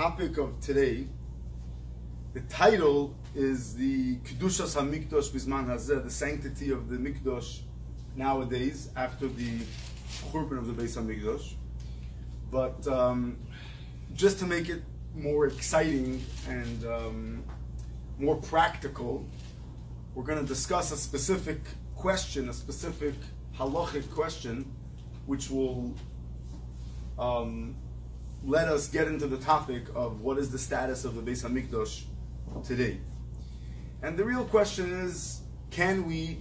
topic of today, the title is the Kedushas HaMikdosh Bisman Hazeh, the sanctity of the Mikdosh nowadays after the Churban of the Beis HaMikdosh. But um, just to make it more exciting and um, more practical, we're going to discuss a specific question, a specific halachic question, which will um, let us get into the topic of what is the status of the Beis Hamikdash today. And the real question is, can we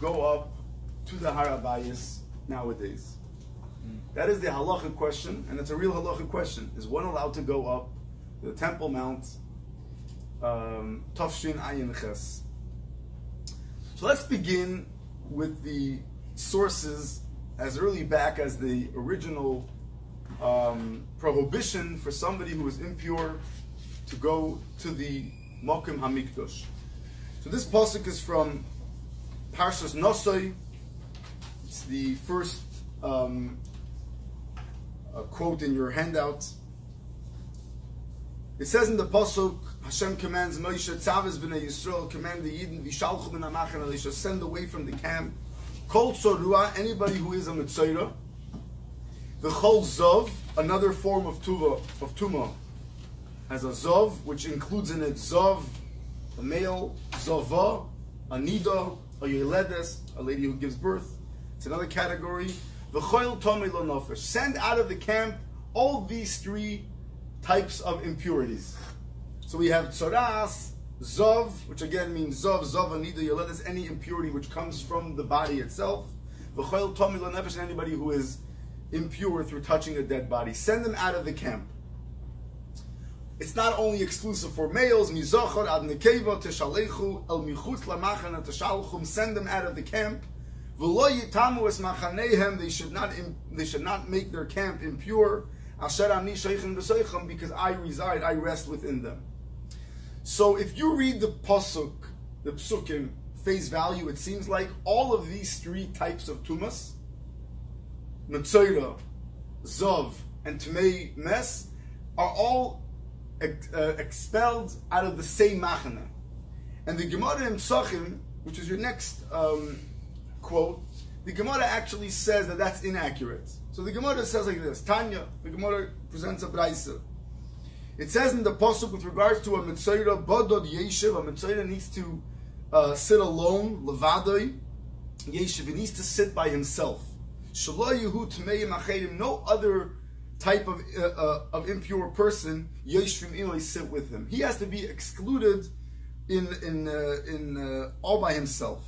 go up to the Harabayas nowadays? That is the halachic question, and it's a real halachic question. Is one allowed to go up the Temple Mount, um, Tafshin Ayin Ches? So let's begin with the sources as early back as the original um, prohibition for somebody who is impure to go to the Mokim Hamikdash. So this pasuk is from Parshas Nosoi. It's the first um, quote in your handout. It says in the pasuk, Hashem commands Moshe, Tzavis b'nei Yisrael, command the Yidden, Vishalchu b'nei Amachan, they shall send away from the camp. Kol Tzorua, anybody who is a Mitzayra. The Chol Zov, another form of tuva, of tuma, has a Zov, which includes in it Zov, a male, Zova, a Nida, a Yeledes, a lady who gives birth. It's another category. The Choil Tomei Lo Nofesh. Send out of the camp all these three types of impurities. So we have Tzoras, Zov, which again means Zov, Zov, Anida, Yeledes, any impurity which comes from the body itself. The Choil Tomei anybody who is impure through touching a dead body. Send them out of the camp. It's not only exclusive for males. Mizochor ad nekeva teshalechu el michutz lamachana teshalchum. Send them out of the camp. V'lo. They should not. They should not make their camp impure. Asher ani because I reside. I rest within them. So if you read the pasuk, the psukim face value, it seems like all of these three types of tumas Metzoira, Zov, and Tmei Mes are all ex- uh, expelled out of the same machana. And the Gemara in Psachim, which is your next um, quote, the Gemara actually says that that's inaccurate. So the Gemara says like this: Tanya, the Gemara presents a brayser. It says in the pasuk with regards to a mitzayra badod yeshiv, a mitzayra needs to uh, sit alone, levadoi yeshiv. He needs to sit by himself. No other type of uh, uh, of impure person yeshvim ilay sit with him. He has to be excluded in in uh, in uh, all by himself.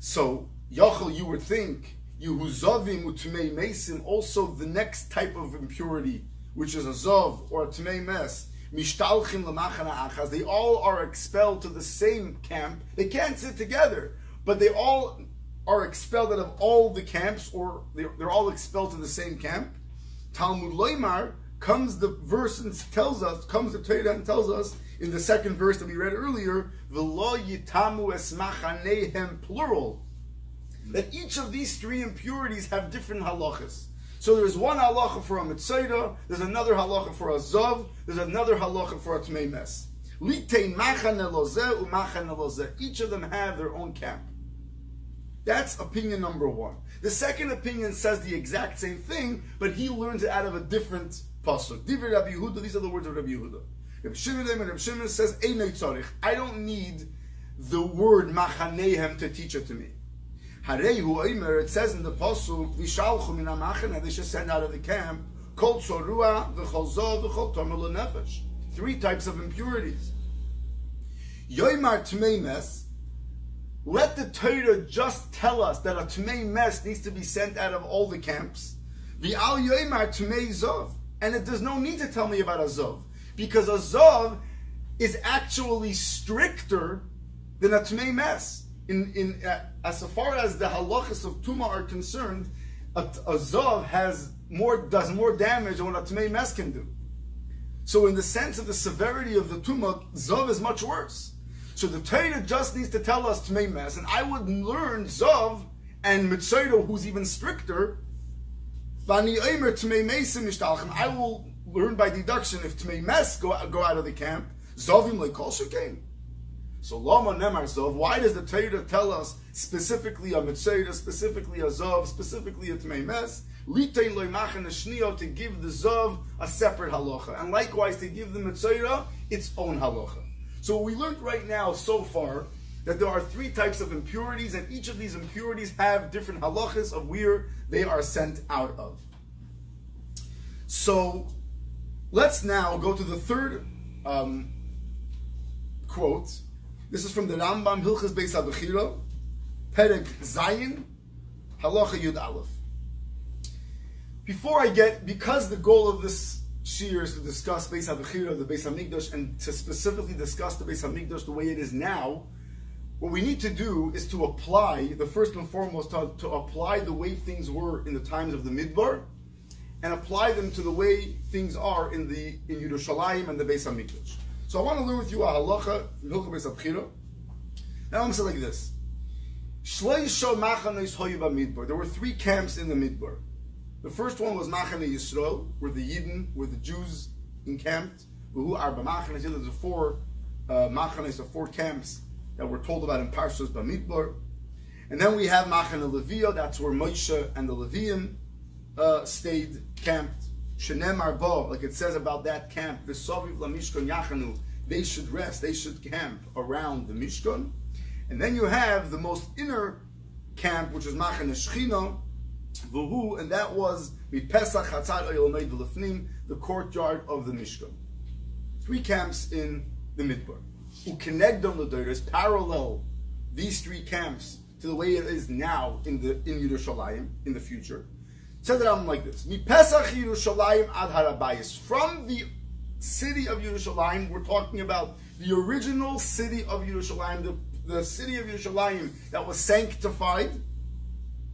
So yachal, you would think Yehuzavim u'tmei mesim. Also, the next type of impurity, which is a zav or a tmei mes, mishtalchim lamachana achaz. They all are expelled to the same camp. They can't sit together, but they all are expelled out of all the camps, or they're, they're all expelled to the same camp. Talmud Loimar comes the verse and tells us, comes the Torah and tells us in the second verse that we read earlier, V'lo yitamu esmachanehem plural, that each of these three impurities have different halachas. So there's one halacha for a mitzayda, there's another halacha for a zav, there's another halacha for a tmei mes. Each of them have their own camp. That's opinion number one. The second opinion says the exact same thing, but he learns it out of a different pasuk. Rabbi Yehuda. These are the words of Rabbi Yehuda. Rabbi Shimon says, I don't need the word machanehem to teach it to me. Harehu Omer, it says in the pasuk, Vishalchu min amachana, they should send out of the camp, Kol tzorua, v'chol zov, v'chol tomel nefesh. Three types of impurities. Yoimar tmei mes, let the Torah just tell us that a Tumei mess needs to be sent out of all the camps. The Al Yoimar Tumei Zov. And it does no need to tell me about a Zov. Because a Zov is actually stricter than a Tumei mess. In, in, uh, as far as the halachas of Tuma are concerned, a, a Zov has more, does more damage than what a Tumei mess can do. So in the sense of the severity of the Tuma, Zov is much worse. So the Torah just needs to tell us Tmei Mes, and I would learn Zav and Mitzaydo, who's even stricter. I will learn by deduction if Tmei Mes go, go out of the camp, Zovim Lekol Shekain. So Lama Nemar Zov, why does the Torah tell us specifically a Mitzvah, specifically a Zov, specifically a Tmei Mes? Litein loy machen to give the Zov a separate halacha, and likewise to give the Mitzvah its own halacha. So we learned right now so far that there are three types of impurities, and each of these impurities have different halachas of where they are sent out of. So let's now go to the third um, quote. This is from the Rambam Hilchas Beis Abechira, Perek Zayin, Halacha Yud Aleph. Before I get, because the goal of this shir is to discuss Beis Abechira, the Beis Hamikdash, and to specifically discuss the Beis Hamikdash the way it is now, what we need to do is to apply, the first and foremost, to, to apply the way things were in the times of the Midbar, and apply them to the way things are in the in Yerushalayim and the Beis Hamikdash. So I want to learn with you a halacha Hilchah Beis Abchira. Now I'm saying like this: There were three camps in the Midbar. The first one was Machane Yisrael, where the Yidden, where the Jews encamped. Who Arba Machanes? There's four uh, Machanes, the four camps that we're told about in Parshas Bamidbar. And then we have Machane Levia, that's where Moshe and the Levium uh, stayed camped. Shenem Arba, like it says about that camp, the Soviv Lamishkan Yachanu, they should rest, they should camp around the Mishkan. And then you have the most inner camp, which is Machane Shechina, And that was Pesach Chatzad Oyelmeid V'Lefnim, the courtyard of the Mishkan. Three camps in the Midbar. Ukenegdom L'Doiris, parallel these three camps to the way it is now in the in Yerushalayim in the future. Said I'm like this: Mi Pesach Yerushalayim ad Harabayis. From the city of Yerushalayim, we're talking about the original city of Yerushalayim, the, the city of Yerushalayim that was sanctified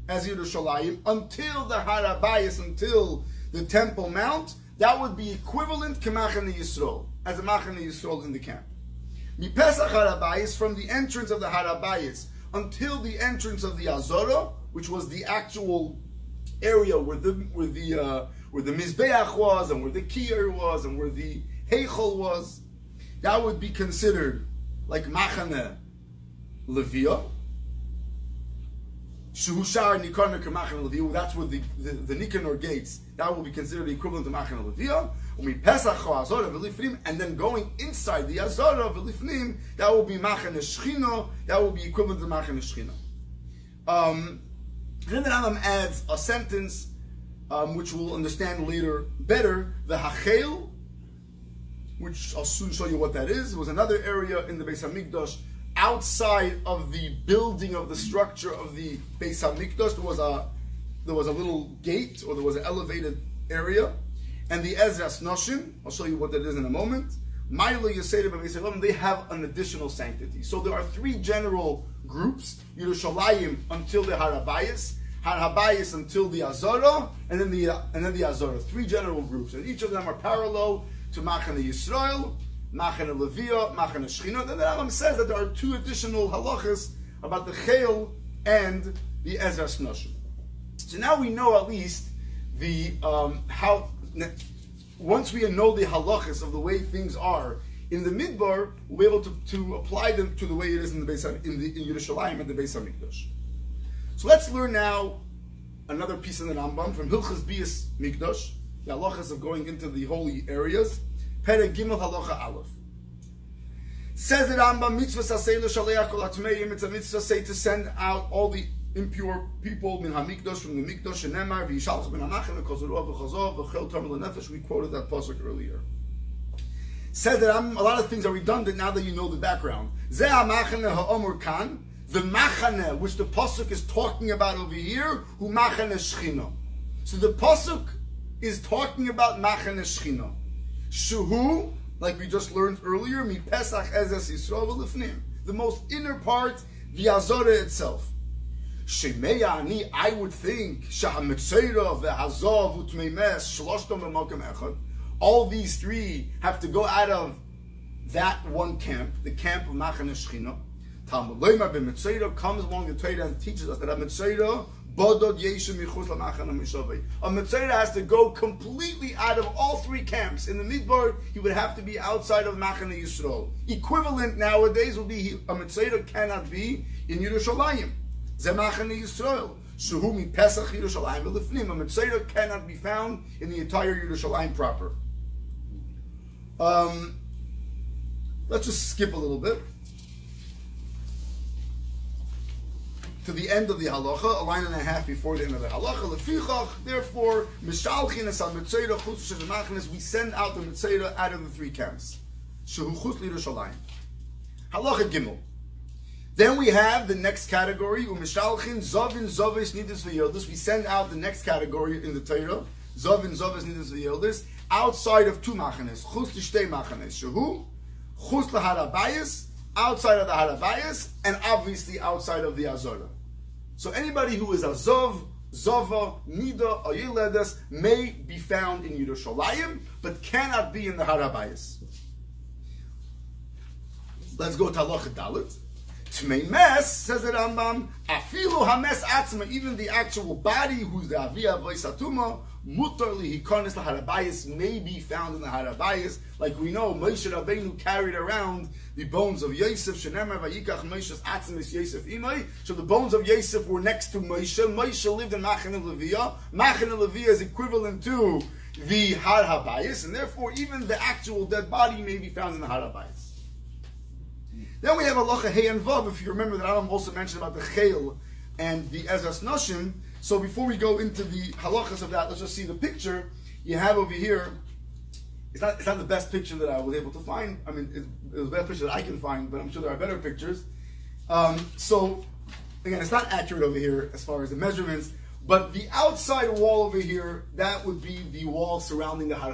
as Yerushalayim until the Harabayis, until the Temple Mount, that would be equivalent to Machane Yisrael, as a Machane Yisrael in the camp. Mi Pesach Harabayis, from the entrance of the Harabayis until the entrance of the Azora, which was the actual area where the where the uh, where the Mizbeach was and where the Kier was and where the Heichel was, that would be considered like Machane Levia, That's where the, the, the Nikanor gates, that will be considered the equivalent to Machan V'Lifnim, and then going inside the Azora V'Lifnim, that will be Machan Shchino, that will be equivalent to Machan Shchino. Um, then the adds a sentence um, which we'll understand later better, the Hachel, which I'll soon show you what that is. Was another area in the Beis Hamikdash outside of the building of the structure of the Beis Hamikdash, there was a there was a little gate or there was an elevated area, and the Ezras Noshim. I'll show you what that is in a moment. Ma'ila Yisrael they have an additional sanctity. So there are three general groups: Yerushalayim until the Harabayas, Harabayas until the Azara, and then the and then the Azara. Three general groups, and each of them are parallel to Machane Yisrael. Machan Levia, Machan Shechina. Then the Rambam says that there are two additional halachas about the Chayil and the Ezras Noshim. So now we know at least the um, how. Once we know the halachas of the way things are in the Midbar, we'll be able to, to apply them to the way it is in the Beis in the in Yerushalayim and the Beis Hamikdash. So let's learn now another piece of the Rambam from Hilchas Bias Mikdash, the halachas of going into the holy areas. Perek Halacha Aleph. Says it Rambam mitzvah sasei kol. It's a mitzvah to send out all the impure people min from the mikdash and nemar v'yishalch ben hamachem v'kozorua v'chazov v'chel tamil nefesh. We quoted that pasuk earlier. Said that I'm, a lot of things are redundant now that you know the background. Kan. The machane, which the pasuk is talking about over here, who machane shchina. So the pasuk is talking about machane shchina. Shuhu, like we just learned earlier, mi Pesach Ezes Yisrael the most inner part, the Azora itself. Shemeya ani, I would think, all these three have to go out of that one camp, the camp of Machane Shechina. Talmud Leimar ben comes along the Torah and teaches us that a Mitzera Bodod Yeshu Michus Mishavei. A Mitzvah has to go completely out of all three camps. In the Midbar, he would have to be outside of Machana Yisrael. Equivalent nowadays will be a Mitzvah cannot be in Yerushalayim. Ze Machana Yisrael. Shuhumi Pesach Yerushalayim Lefnim. A Mitzvah cannot be found in the entire Yerushalayim proper. Um, let's just skip a little bit. To the end of the halacha, a line and a half before the end of the halacha. Lefichach, therefore, mishalchin es al mitzayra chutz shemachnes, we send out the mitzayra out of the three camps. Shehu chutz lirushalayim. Halacha gimel. Then we have the next category, umishalchin zovin zovis nidus v'yildus. We send out the next category in the Torah, zovin zovis nidus v'yildus, outside of two machanes, chutz l'shtei machanes. Shehu chutz laharabayis, outside of the harabayis, and obviously outside of the azorah. So anybody who is a Zov, Zova, Nida, or Yiledes may be found in Yerushalayim, but cannot be in the Harabayas. Let's go to Halacha Dalit. Tmei Mes, says the Rambam, Afilu Hames Atzma, even the actual body, who's the Aviyah Voisatuma, mutarli hikonis laharabayis may be found in the harabayis. Like we know, Moshe Rabbeinu carried around the bones of Yosef. Shenemar vayikach Moshe's atzmis Yosef imay. So the bones of Yosef were next to Moshe. Moshe lived in Machan and Leviyah. Machan and Leviyah is equivalent to the harabayis, and therefore even the actual dead body may be found in the harabayis. Then we have a Allah Hey and Vav. If you remember that Adam also mentioned about the Chayil and the Ezras Noshim. So before we go into the halachas of that, let's just see the picture you have over here. It's not, it's not the best picture that I was able to find. I mean, it, it was the best picture that I can find, but I'm sure there are better pictures. Um, so, again, it's not accurate over here as far as the measurements, but the outside wall over here, that would be the wall surrounding the Har.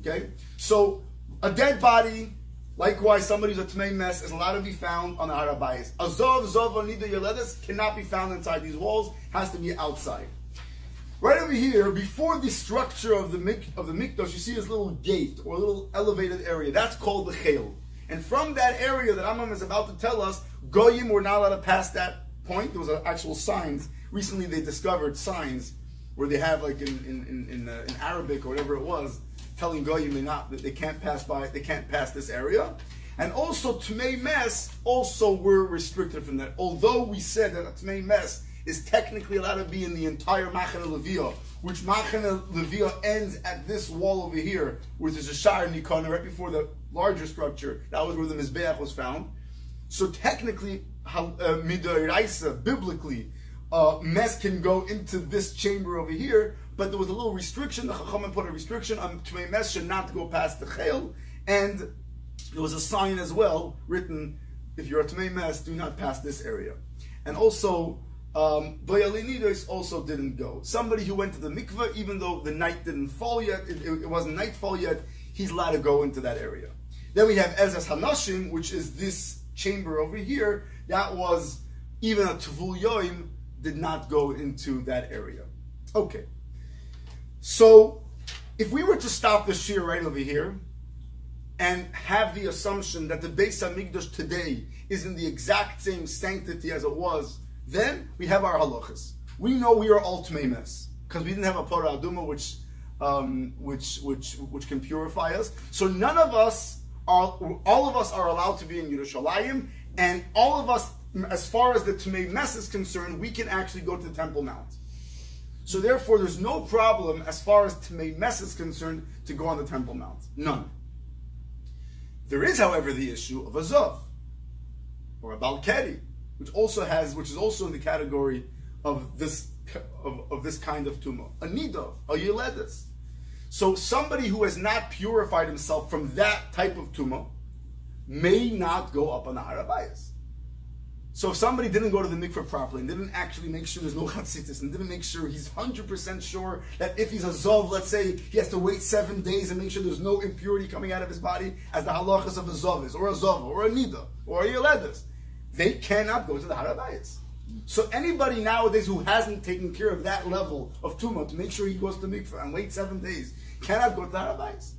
Okay? So, a dead body Likewise, somebody who's a Tmei mess is allowed to be found on the Harabayas. A Zov, Zov, or Nida Yeledes cannot be found inside these walls, has to be outside. Right over here, before the structure of the mik- of the mikdash, you see this little gate or little elevated area. That's called the chayil. And from that area that Amam is about to tell us, goyim were not allowed to pass that point. There was actual signs. Recently, they discovered signs where they have like in in in, in, uh, in Arabic or whatever it was telling goyim not that they can't pass by, they can't pass this area. And also Tmei Mes also were restricted from that. Although we said that Tmei Mes is technically allowed to be in the entire Machane Leviyah, which Machane Leviyah ends at this wall over here, where there's a Shire Nikon right before the larger structure. That was where the Mizbeach was found. So technically, uh, Midoraisa, biblically, uh, Mes can go into this chamber over here, but there was a little restriction. The Chachamim put a restriction on Tmei Mes should not go past the Chayil, and there was a sign as well written, if you're a Tmei Mes, do not pass this area. And also, um, also didn't go. Somebody who went to the mikveh, even though the night didn't fall yet, it, it, wasn't nightfall yet, he's allowed to go into that area. Then we have Ezras Hanashim, which is this chamber over here. That was even a Tvul Yoim did not go into that area. Okay. So, if we were to stop the shear right over here and have the assumption that the Beis Hamikdash today is in the exact same sanctity as it was, then we have our halachas. We know we are all tmeimes because we didn't have a parah aduma which, um, which, which, which can purify us. So none of us are, all of us are allowed to be in Yerushalayim, and all of us, as far as the Tmei Mes is concerned, we can actually go to the Temple Mount. So therefore, there's no problem as far as Tmei Mes is concerned to go on the Temple Mount. None. There is, however, the issue of a Zov or a Balkeri, which also has, which is also in the category of this of, of this kind of tumor. A Nidov, a Yeledes. So somebody who has not purified himself from that type of tumor may not go up on the Harabayas. So if somebody didn't go to the mikveh properly and didn't actually make sure there's no chatzitis and didn't make sure he's 100% sure that if he's a zov, let's say he has to wait seven days and make sure there's no impurity coming out of his body as the halachas of a zov is, or a zov, or a nida, or a yeledas, they cannot go to the harabayas. So anybody nowadays who hasn't taken care of that level of tumah to make sure he goes to mikveh and wait seven days cannot go to the harabayas.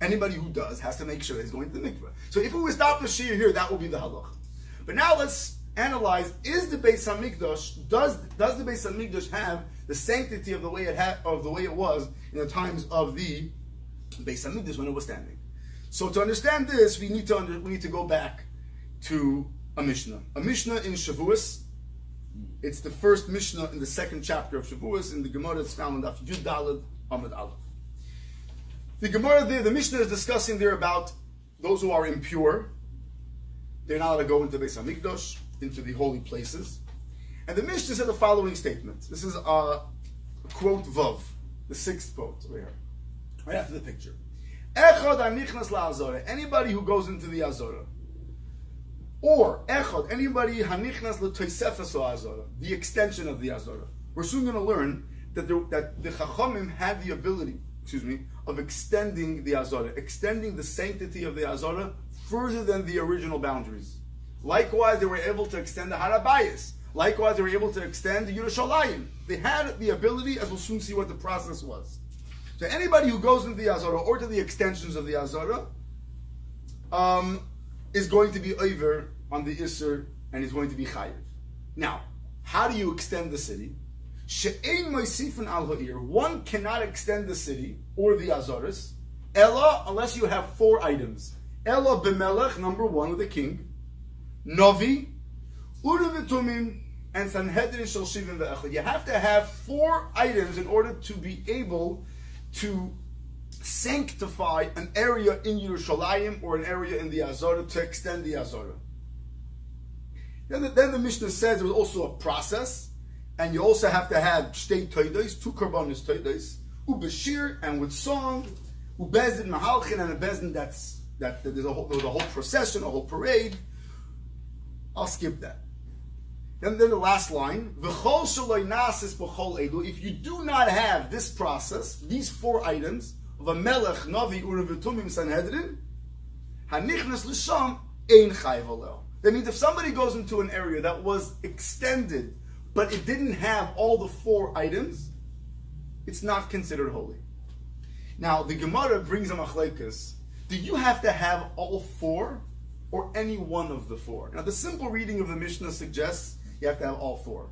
Anybody who does has to make sure he's going to the mikveh. So if we stop the shir here, that will be the halach. But now let's analyze is the Beis Hamikdash does does the Beis Hamikdash have the sanctity of the way it had of the way it was in the times of the Beis Hamikdash when it was standing. So to understand this, we need to under, we need to go back to a Mishnah. A Mishnah in Shavuos. It's the first Mishnah in the second chapter of Shavuos. In the Gemara, it's found in Daf Yud Daled Amud Aleph. The Gemara there, the Mishnah is discussing there about those who are impure. They're not allowed to go into Beis Hamikdash, into the holy places. And the Mishnah said the following statement. This is a quote Vav, the sixth quote over here, right after the picture. Echad anichnas la'azora. Anybody who goes into the Azora. Or echad, anybody hanichnas l'toisefes azora, the extension of the Azora. We're soon going to learn that the, that the Chachamim had the ability, excuse me, of extending the Azora, extending the sanctity of the Azora further than the original boundaries. Likewise, they were able to extend the Harabayas. Likewise, they were able to extend the Yerushalayim. They had the ability, as we'll soon see what the process was. So anybody who goes into the Azara or to the extensions of the Azara um, is going to be over on the Isser and is going to be Chayiv. Now, how do you extend the city? She'ein moisifin al ha'ir. One cannot extend the city or the Azaras, Ella, unless you have four items. Ella b'melech, number one, with the king. Novi, Urim and Sanhedrin shall shivim ve'echad. You have to have four items in order to be able to sanctify an area in Yerushalayim or an area in the Azara to extend the Azara. Then the, then the Mishnah says there was also a process, and you also have to have shtei toidos, two karbanis toidos, ubashir, and with song, ubezin mahalchin, and a bezin that's that, there's a whole, there's a whole procession, a whole parade. I'll skip that. And then the last line, if you do not have this process, these four items of a melech, navi, urevitumim, sanhedrin, hanichnas l'sham, ein chayv That means if somebody goes into an area that was extended, but it didn't have all the four items, it's not considered holy. Now, the Gemara brings a machlekas. Do you have to have all four or any one of the four? Now, the simple reading of the Mishnah suggests you have to have all four.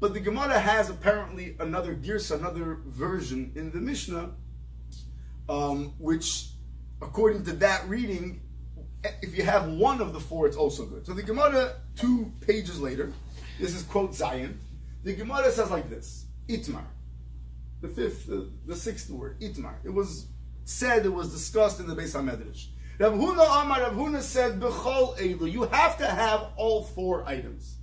But the Gemara has apparently another girsa, another version in the Mishnah, um, which, according to that reading, if you have one of the four, it's also good. So the Gemara, two pages later, this is quote Zion. The Gemara says like this: Itmar, the fifth, uh, the sixth word, Itmar. It was said, it was discussed in the Beis Hamedrash. Rav Huna Amar Rav Huna said, "Bechol Elu." You have to have all four items.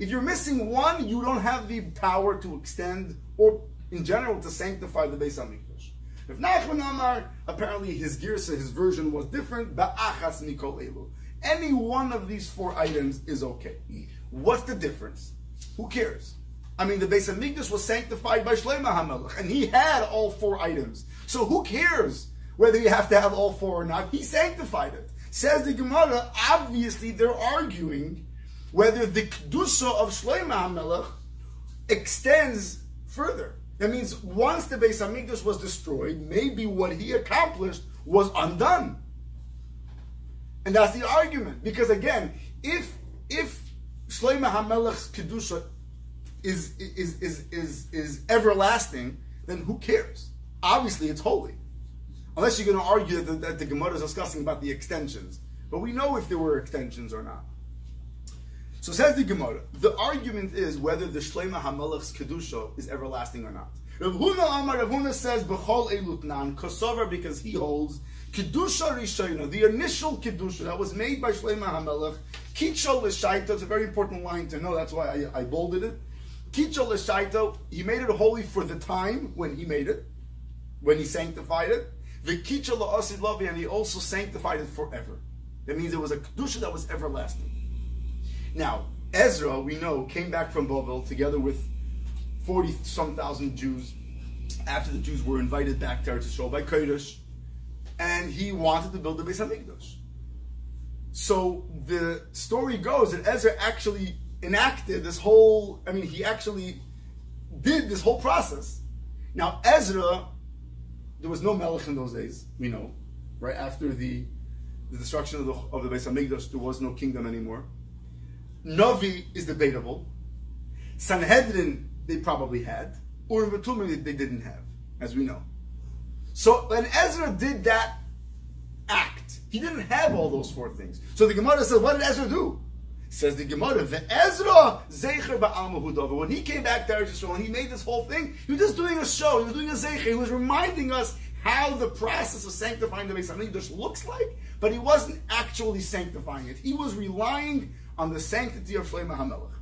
If you're missing one, you don't have the power to extend or, in general, to sanctify the Beis Hamikdash. If Nachman Amar, apparently his girsa, his version was different. Ba'achas mikol elu. Any one of these four items is okay. What's the difference? Who cares? I mean, the Beis Hamikdash was sanctified by Shlomo HaMelech, and he had all four items. So who cares whether you have to have all four or not? He sanctified it. Says the Gemara, obviously they're arguing whether the kedusha of Shlomo HaMelech extends further. That means once the Beis Hamikdash was destroyed, maybe what he accomplished was undone. And that's the argument. Because again, if if Shlomo HaMelech's kedusha is is is is is everlasting, then who cares? Obviously, it's holy. Unless you're going to argue that the, the Gemara is discussing about the extensions, but we know if there were extensions or not. So says the Gemara, the argument is whether the Shlema Hamelech's Kedusha is everlasting or not. Rav Huna Amar Rav Huna says, B'chol Elutnan, Kosover, because he holds, Kedusha Rishayna, the initial Kedusha that was made by Shlema Hamelech, Kitchol L'shaita, it's a very important line to know, that's why I, I bolded it. Kitchol L'shaita, he made it holy for the time when he made it, when he sanctified it. The Kitchol L'asid Lavi, and he also sanctified it forever. That means it was a Kedusha that was everlasting. Now, Ezra, we know, came back from Babel together with 40 some thousand Jews after the Jews were invited back to Eretz by Kodesh, and he wanted to build the Beis Hamikdash. So the story goes that Ezra actually enacted this whole, I mean, he actually did this whole process. Now, Ezra, there was no Melech in those days, we know, right? After the, the destruction of the, of the Beis Hamikdash, there was no kingdom anymore. Novi is debatable. Sanhedrin they probably had. Urim Tumim they didn't have, as we know. So when Ezra did that act, he didn't have all those four things. So the Gemara says, what did Ezra do? Says the Gemara, Ezra Zecher Ba'al When he came back to Eretz Yisrael and he made this whole thing, he was just doing a show. He was doing a Zecher. He was reminding us how the process of sanctifying the Beis Hamikdash looks like, but he wasn't actually sanctifying it. He was relying on the sanctity of Shlomo HaMelech.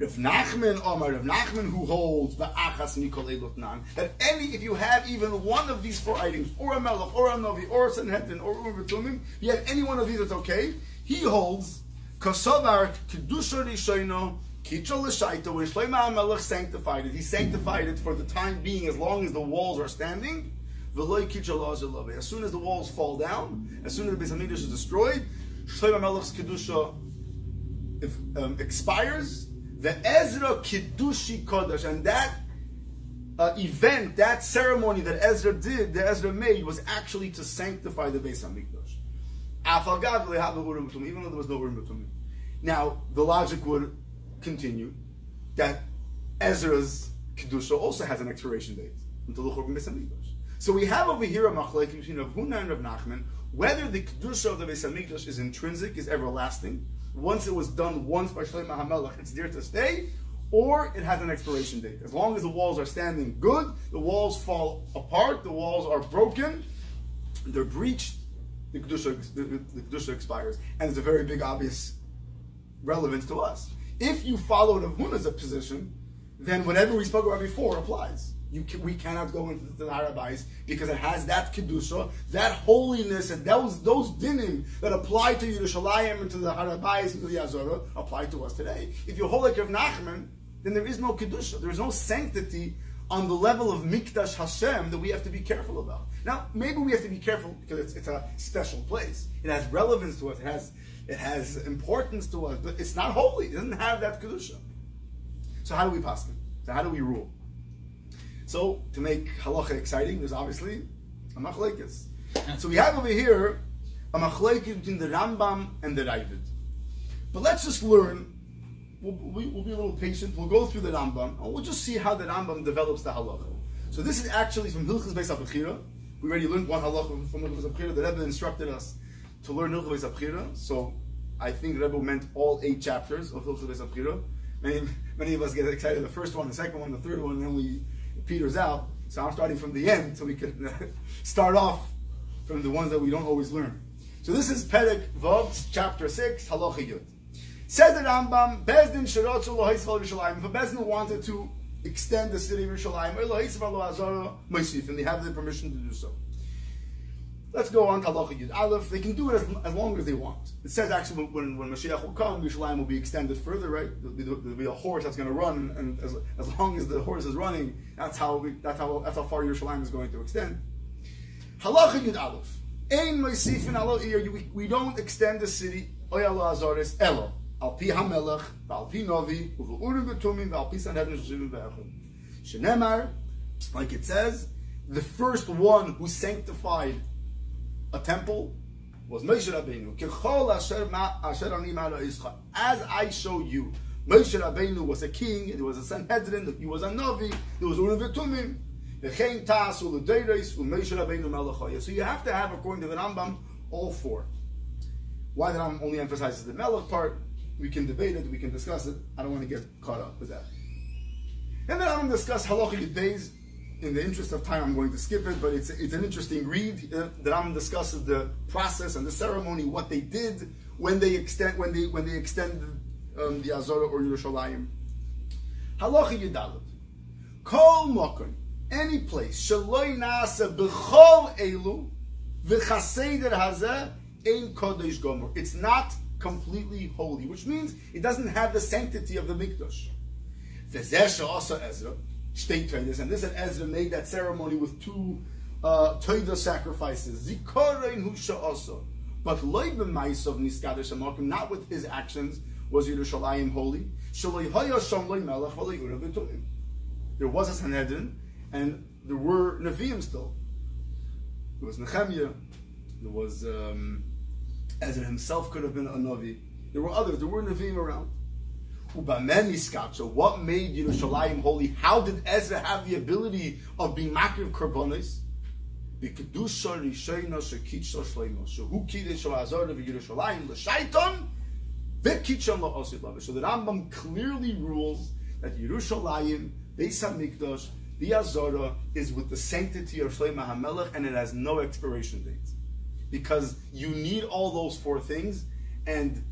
Rav Nachman Omar, Rav Nachman who holds the Achas Mikol Elotnan, that any, if you have even one of these four items, or a Melech, or a Novi, or a Sanhedrin, or Urim Tumim, you have any one of these, that's okay. He holds Kosovar Kedusha Rishoino Kitchel L'Shaita, when Shlomo sanctified it, he sanctified it for the time being, as long as the walls are standing. As soon as the walls fall down, as soon as the Beis Hamikdash is destroyed, Shlomo HaMelech's Kedusha if, um, expires, the Ezra Kiddushi Kodesh, and that uh, event, that ceremony that Ezra did, that Ezra made, was actually to sanctify the Beis Hamikdash. Even though there was no Urim Now, the logic would continue that Ezra's Kedusha also has an expiration date until the Churban Beis Hamikdash. So we have over here a machlek between Rav Huna and Rav Nachman, whether the Kedusha of the Beis Hamikdash is intrinsic, is everlasting, once it was done once by Shlomo HaMelech, it's there to stay, or it has an expiration date. As long as the walls are standing good, the walls fall apart, the walls are broken, they're breached, the Kedusha, the, the Kedusha expires. And it's a very big, obvious relevance to us. If you follow the Huna's position, then whatever we spoke about before applies. Can, we cannot go into the Harabais because it has that kedusha, that holiness, and those those dinim that apply to Yerushalayim and to the Harabais and to the Azorah apply to us today. If you hold like Rav Nachman, then there is no kedusha, there is no sanctity on the level of Mikdash Hashem that we have to be careful about. Now, maybe we have to be careful because it's, it's a special place. It has relevance to us. It has it has importance to us, but it's not holy. It doesn't have that kedusha. So how do we pass it? So how do we rule? So to make halacha exciting, there's obviously a machlekes. So we have over here a machlekes between the Rambam and the Ravid. But let's just learn. We'll, we'll, be a little patient. We'll go through the Rambam and we'll just see how the Rambam develops the halacha. So this is actually from Hilchas Beis Abchira. We already learned one halacha from Hilchas Abchira. The Rebbe instructed us to learn Hilchas Beis Abchira. So I think Rebbe meant all eight chapters of Hilchas Beis Abchira. Many, many of us get excited the first one, the second one, the third one, and then we peters out. So I'm starting from the end so we can start off from the ones that we don't always learn. So this is Perek Vav, chapter 6, Halacha Yud. Says the Rambam, Bezdin Shirotzu Lohaisval Yerushalayim. If a Bezdin wanted to extend the city of Yerushalayim, and they have the permission to do so. Let's go on to Halacha Yud Aleph. They can do it as, as, long as they want. It says actually when, when Mashiach will come, Yerushalayim will be extended further, right? There'll, there'll be a horse that's going to run, and as, as long as the horse is running, that's how we, that's how that's how far Yerushalayim is going to extend. Halacha Yud Aleph. Ein Moisifin Alo we, don't extend the city, Oyala Azaris, Elo. Al Pi HaMelech, Al Pi Novi, Uvu Urim Betumim, Al Pi Sanhedrin Shivim Ve'echim. Shenemar, like it says, the first one who sanctified a temple was Moshe Rabbeinu. As I show you, Moshe Rabbeinu was a king, he was a Sanhedrin, he was a Navi, he was Urim V'tumim. So you have to have, according to the Rambam, all four. Why the Rambam only emphasizes the Melech part, we can debate it, we can discuss it. I don't want to get caught up with that. And then I'm going to discuss halachic days in the interest of time, I'm going to skip it, but it's, it's an interesting read. Uh, Rambam discusses the process and the ceremony, what they did when they extend when they when they extended um, the Azorah or Yerushalayim. Halacha Yedalot. Kol Mokon, any place, Shaloi Nasa B'chol Elu, V'chaseder Hazeh, Ein Kodesh Gomer. It's not completely holy, which means it doesn't have the sanctity of the Mikdash. V'zeh also Ezra, state traders, and this and Ezra made that ceremony with two uh, Toida sacrifices. Zikorein Husha also. But Loibim Maisav Niskadish Amakim, not with his actions, was Yerushalayim holy. There was a Sanhedrin, and there were Nevi'im still. There was Nehemiah, there was um, Ezra himself could have been a Navi. There were others. There were Nevi'im around. So what made Yerushalayim holy? How did Ezra have the ability of being makriv la'osid So the Rambam clearly rules that Yerushalayim, Beis Hamikdash, the Azara is with the sanctity of Shlomo HaMelech and it has no expiration date. Because you need all those four things and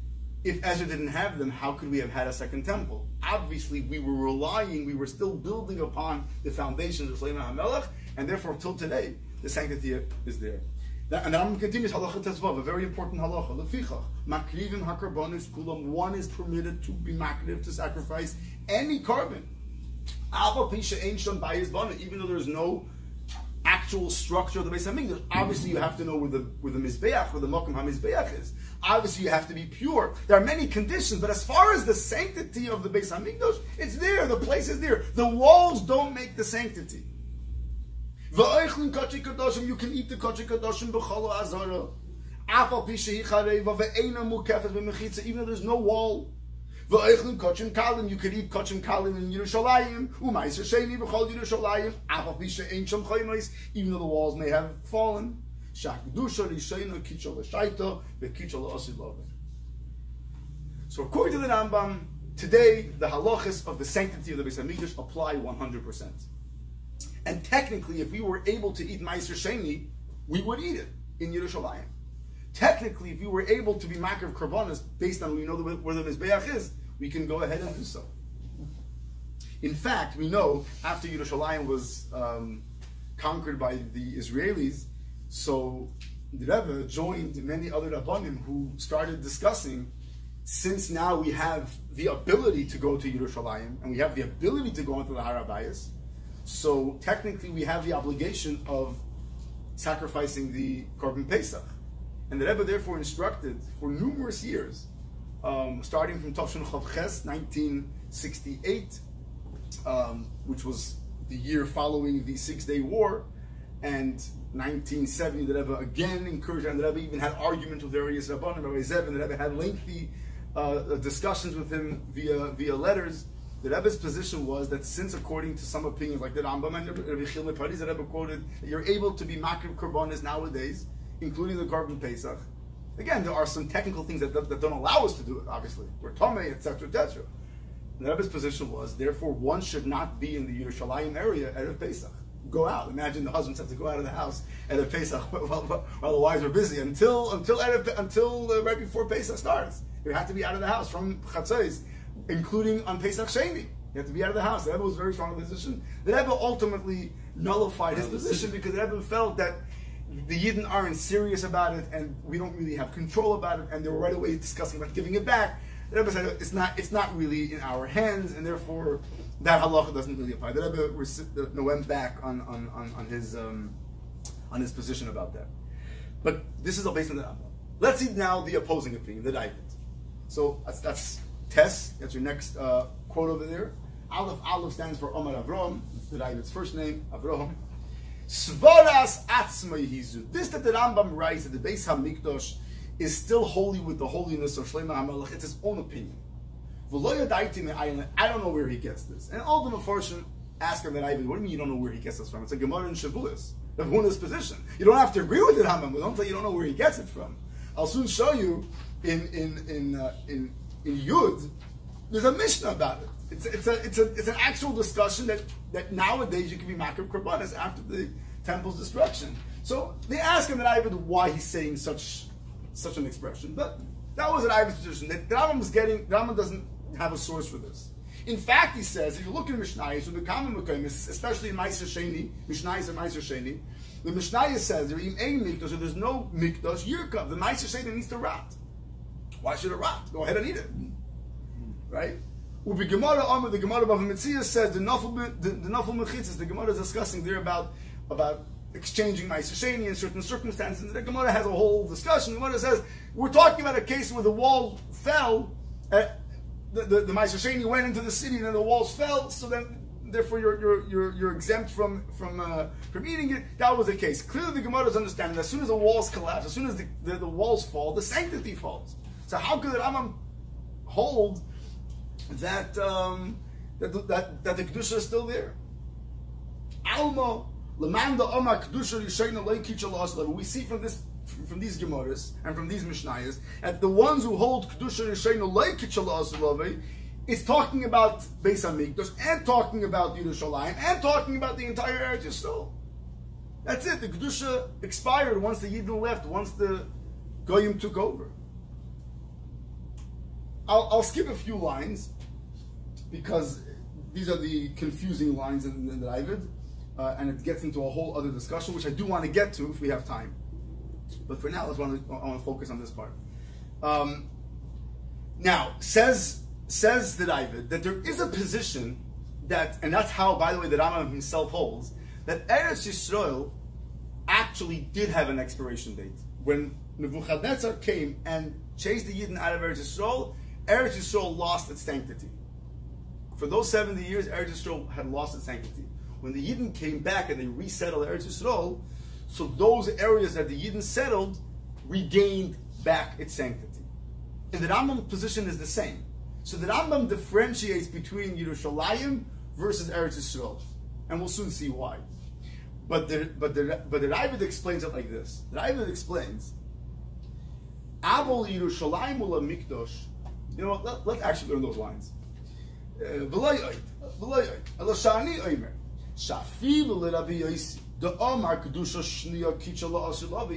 if Ezra didn't have them, how could we have had a second temple? Obviously, we were relying, we were still building upon the foundations of Shlomo HaMelech, and therefore, till today, the sanctity is there. That, and I'm continues halacha tezvav, a very important halacha. Lefichach, makrivim hakarbonis kulam. One is permitted to be makriv to sacrifice any korban. Alpha pisha ain't shon even though there's no actual structure of the Beis Hamikdash. Obviously, you have to know where the where the mizbeach, where the mokum hamizbeach is. Obviously, you have to be pure. There are many conditions, but as far as the sanctity of the Beis Hamikdash, it's there. The place is there. The walls don't make the sanctity. You can eat the kochi kadoshim b'cholo azara. Even though there's no wall. You could eat kochim kalim in Yerushalayim. B'chol even though the walls may have fallen. So according to the Rambam, today the halachas of the sanctity of the Beis Hamikdash apply 100%. And technically, if we were able to eat Meiser Sheni, we would eat it in Yerushalayim. Technically, if we were able to be makar of karbonas based on we know where the mizbeach is, we can go ahead and do so. In fact, we know after Yerushalayim was um, conquered by the Israelis, so the Rebbe joined many other Rabbanim who started discussing since now we have the ability to go to Yerushalayim and we have the ability to go into the Harabayas, so technically we have the obligation of sacrificing the Korban Pesach. And the Rebbe therefore instructed for numerous years, um, starting from Tavshin Chav Ches, 1968, um, which was the year following the Six Day War, and 1970, the Rebbe again encouraged, and the Rebbe even had arguments with various Rabbanim, Rabbi Zev, and the Rebbe had lengthy uh, discussions with him via via letters. The Rebbe's position was that since, according to some opinions, like the Rambam and Rabbi Chilme Paris, the Rebbe quoted, you're able to be makriv korbanis nowadays, including the Korban Pesach. Again, there are some technical things that, that, that don't allow us to do it, obviously. We're Tomei, etc., etc. The Rebbe's position was, therefore, one should not be in the Yerushalayim area at Pesach. Go out. Imagine the husbands have to go out of the house at Pesach while, while, the wives are busy until until until uh, right before Pesach starts. You have to be out of the house from Chatzos, including on Pesach Sheni. You have to be out of the house. The Rebbe was very strong in the position. The Rebbe ultimately nullified his position because the Rebbe felt that the Yidden aren't serious about it, and we don't really have control about it, and they were right away discussing about giving it back. The Rebbe said it's not it's not really in our hands, and therefore that halacha doesn't really apply. The Rebbe went back on on, on, on his um, on his position about that. But this is all based on the Rambam. Let's see now the opposing opinion, the Raavad. So that's, that's Tess. That's your next uh, quote over there. Aleph Aleph stands for Omar Avram. The Raavad's first name, Avram. Svaras atzma yihizu. This that the Rambam writes that the Beis Hamikdash is still holy with the holiness of Shlomo HaMelech. It's his own opinion. I don't know where he gets this. And all the Mefarshim ask him that Ivan, what do you mean you don't know where he gets this from? It's a Gemara in Shavuos. Rav Huna's position. You don't have to agree with it, Haman. We don't tell you don't know where he gets it from. I'll soon show you in in in uh, in, in Yud. There's a Mishnah about it. It's, it's, a, it's, a, it's an actual discussion that, that nowadays you can be makar korbanos after the temple's destruction. So they ask him that Ivan why he's saying such such an expression, but that was an Ivan's position. That Rambam is getting Rambam doesn't have a source for this. In fact, he says if you look at Mishnayos, so the common Mekayim, especially in Meiser Sheni, Mishnayos and Meiser Sheni, the Mishnayos says there in a mikdash, so there's no mikdash yirkav. The Meiser Sheni needs to rot. Why should it rot? Go ahead and eat it, right? Ubi Gemara the Gemara Bava Metzia says the Nafal the, the Gemara is discussing there about about exchanging Ma'aseh in certain circumstances. The Gemara has a whole discussion. The Gemara says we're talking about a case where the wall fell. Uh, the the, the went into the city and then the walls fell. So then, therefore, you're you're you're, you're exempt from from uh, from eating it. That was the case. Clearly, the Gemara is understanding that as soon as the walls collapse, as soon as the, the, the walls fall, the sanctity falls. So how could the Rambam hold that um, that, that that the kedusha is still there. Alma lemanda omar kedusha yishayna loy We see from this from these Gemaras and from these Mishnayos that the ones who hold kedusha yishayna loy kitchel is talking about Beis Hamikdash and talking about Yerushalayim and talking about the entire Eretz Yisrael. That's it. The kedusha expired once the Yidden left, once the Goyim took over. I'll, I'll skip a few lines because these are the confusing lines in, in the Raavad, uh, and it gets into a whole other discussion, which I do want to get to if we have time. But for now, let's want to, I want to focus on this part. Um, now, says says the Raavad that there is a position that, and that's how, by the way, the Rambam himself holds that Eretz Yisrael actually did have an expiration date. When Nebuchadnezzar came and chased the Yidden out of Eretz Yisrael, Eretz Yisrael lost its sanctity. For those 70 years, Eretz Yisrael had lost its sanctity. When the Yidden came back and they resettled Eretz Yisrael, so those areas that the Yidden settled regained back its sanctity. And the Rambam position is the same. So the Rambam differentiates between Yerushalayim versus Eretz Yisrael. And we'll soon see why. But the but the but the Raavad explains it like this. The Raavad explains, Avol Yerushalayim ula mikdosh. You know what? Let, let's actually learn those lines. Uh,